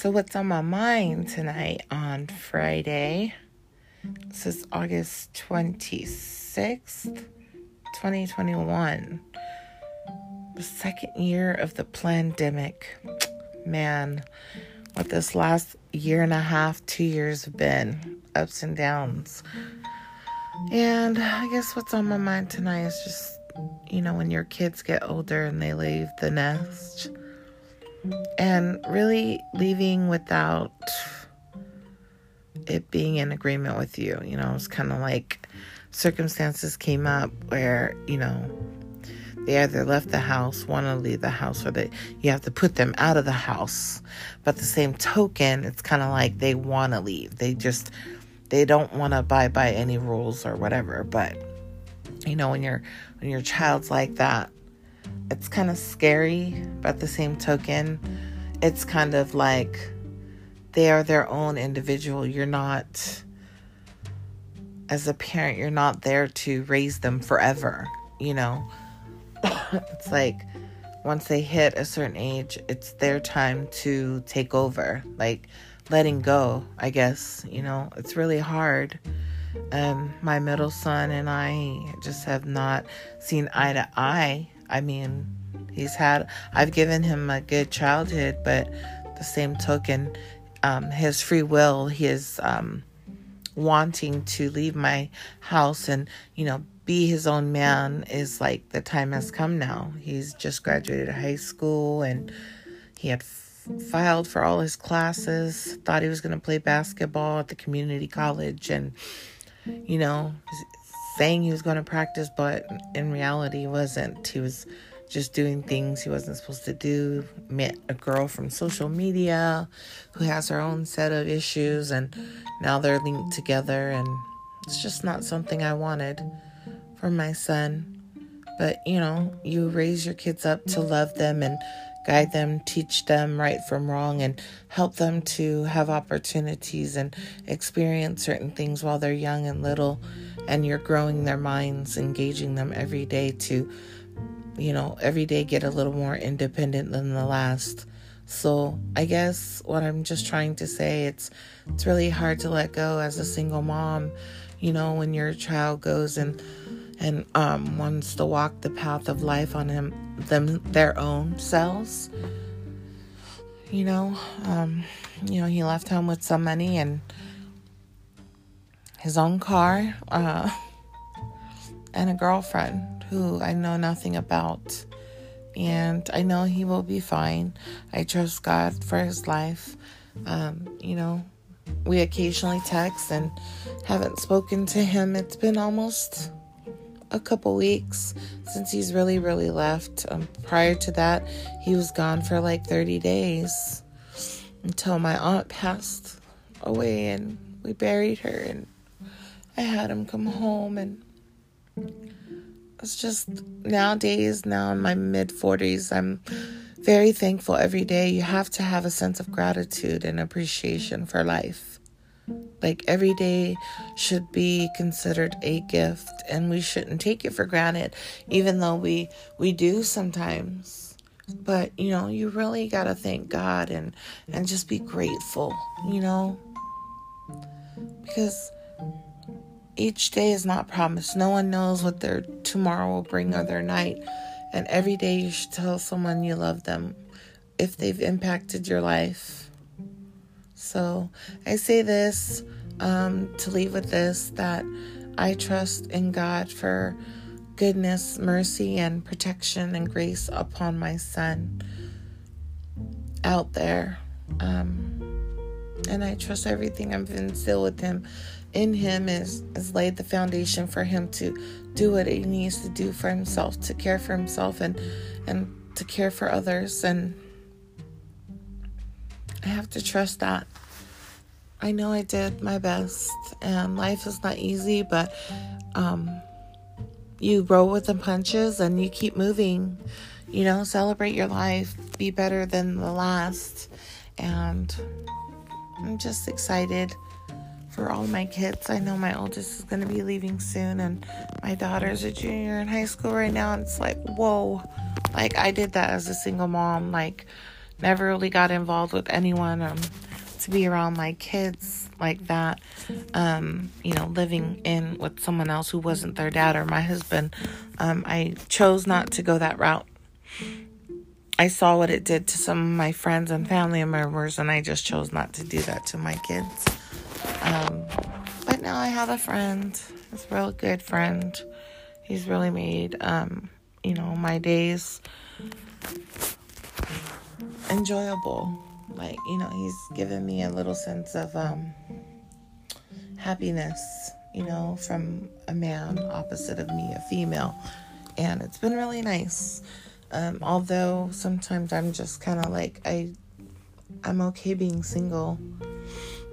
So, what's on my mind tonight on Friday? This is August 26th, 2021. The second year of the pandemic. Man, what this last year and a half, two years have been ups and downs. And I guess what's on my mind tonight is just, you know, when your kids get older and they leave the nest and really leaving without it being in agreement with you. You know, it's kind of like circumstances came up where, you know, they either left the house, want to leave the house, or that you have to put them out of the house. But the same token, it's kind of like they want to leave. They just they don't want to abide by any rules or whatever. But you know, when your when your child's like that, it's kind of scary, but at the same token, it's kind of like they are their own individual. You're not, as a parent, you're not there to raise them forever, you know? it's like once they hit a certain age, it's their time to take over, like letting go, I guess, you know? It's really hard. Um, my middle son and I just have not seen eye to eye I mean, he's had, I've given him a good childhood, but the same token, um, his free will, his um, wanting to leave my house and, you know, be his own man is like the time has come now. He's just graduated high school and he had filed for all his classes, thought he was going to play basketball at the community college and, you know, saying he was going to practice, but in reality, wasn't. He was just doing things he wasn't supposed to do. Met a girl from social media who has her own set of issues, and now they're linked together. And it's just not something I wanted for my son. But you know, you raise your kids up to love them and guide them, teach them right from wrong, and help them to have opportunities and experience certain things while they're young and little and you're growing their minds, engaging them every day to, you know, every day get a little more independent than the last. So I guess what I'm just trying to say it's it's really hard to let go as a single mom, you know, when your child goes and and um, wants to walk the path of life on him them their own selves. You know, um, you know, he left home with some money and his own car, uh, and a girlfriend who I know nothing about. And I know he will be fine. I trust God for his life. Um, you know, we occasionally text and haven't spoken to him. It's been almost a couple weeks since he's really, really left. Um, prior to that, he was gone for like 30 days until my aunt passed away and we buried her. And I had him come home and it's just nowadays now in my mid 40s I'm very thankful every day. You have to have a sense of gratitude and appreciation for life. Like every day should be considered a gift and we shouldn't take it for granted even though we we do sometimes. But you know you really got to thank God and and just be grateful you know? Because each day is not promised. No one knows what their tomorrow will bring or their night. And every day you should tell someone you love them if they've impacted your life. So I say this um, to leave with this that I trust in God for goodness, mercy, and protection and grace upon my son out there. Um, and I trust everything I've instilled with him in him is is laid the foundation for him to do what he needs to do for himself, to care for himself and and to care for others and I have to trust that. I know I did my best and life is not easy, but um you roll with the punches and you keep moving. You know, celebrate your life, be better than the last. And I'm just excited for all my kids. I know my oldest is going to be leaving soon, and my daughter's a junior in high school right now. And it's like, whoa, like I did that as a single mom, like never really got involved with anyone um, to be around my kids like that. Um, you know, living in with someone else who wasn't their dad or my husband. Um, I chose not to go that route. I saw what it did to some of my friends and family members, and I just chose not to do that to my kids. Um, but now I have a friend, a real good friend. He's really made, um, you know, my days enjoyable. Like, you know, he's given me a little sense of um, happiness, you know, from a man opposite of me, a female. And it's been really nice. Um, although sometimes I'm just kind of like, I, I'm okay being single.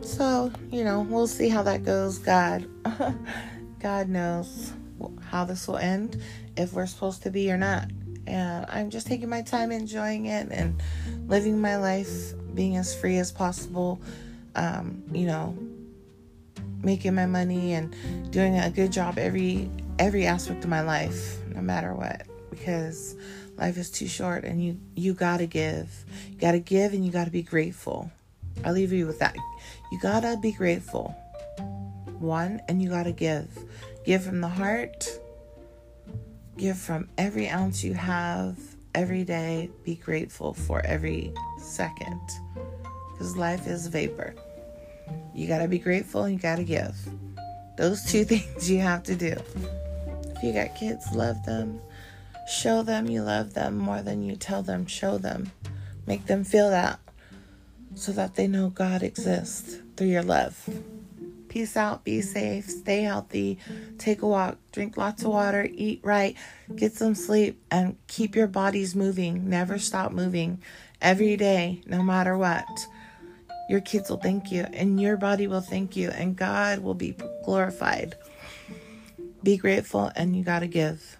So, you know, we'll see how that goes. God, God knows how this will end, if we're supposed to be or not and I'm just taking my time enjoying it and living my life being as free as possible. Um, you know, making my money and doing a good job every every aspect of my life, no matter what, because life is too short and you you got to give. You got to give and you got to be grateful. I'll leave you with that. You got to be grateful. One, and you got to give. Give from the heart Give from every ounce you have every day. Be grateful for every second. Because life is vapor. You got to be grateful and you got to give. Those two things you have to do. If you got kids, love them. Show them you love them more than you tell them. Show them. Make them feel that so that they know God exists through your love. Peace out. Be safe. Stay healthy. Take a walk. Drink lots of water. Eat right. Get some sleep. And keep your bodies moving. Never stop moving. Every day, no matter what. Your kids will thank you, and your body will thank you, and God will be glorified. Be grateful, and you got to give.